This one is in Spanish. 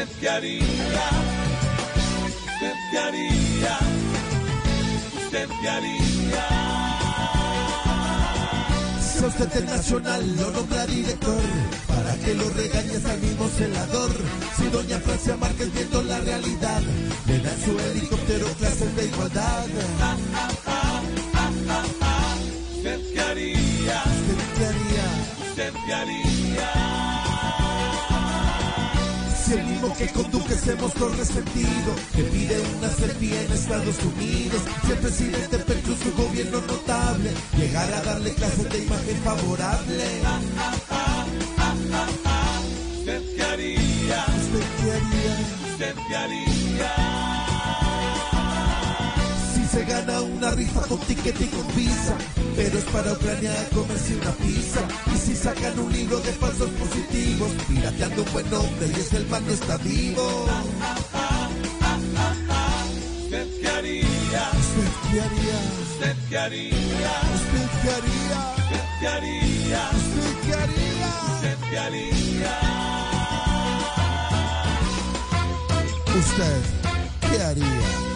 ¿Usted qué haría? ¿Usted qué haría? ¿Usted qué haría? Si a usted el nacional lo nombra director, para que lo regañes al mismo celador. Si doña Francia Márquez viendo la realidad, le da su helicóptero clases de igualdad. ¿Usted qué haría? ¿Usted qué haría? ¿Usted qué haría? Si el mismo que con Duque se mostró resentido, que pide una selfie en Estados Unidos, si el presidente Petro su gobierno notable, llegara a darle clases de imagen favorable. ¿Usted qué haría? ¿Usted qué haría? ¿Usted qué haría? Gana una rifa con ticket y con visa, pero es para Ucrania comerse una pizza. Y si sacan un libro de falsos positivos, pirateando un buen nombre y es que el man no está vivo. ¿Usted qué haría? ¿Usted qué haría? ¿Usted qué haría? ¿Usted qué haría? ¿Usted qué haría? ¿Usted qué haría? ¿Usted qué haría? ¿Usted qué haría?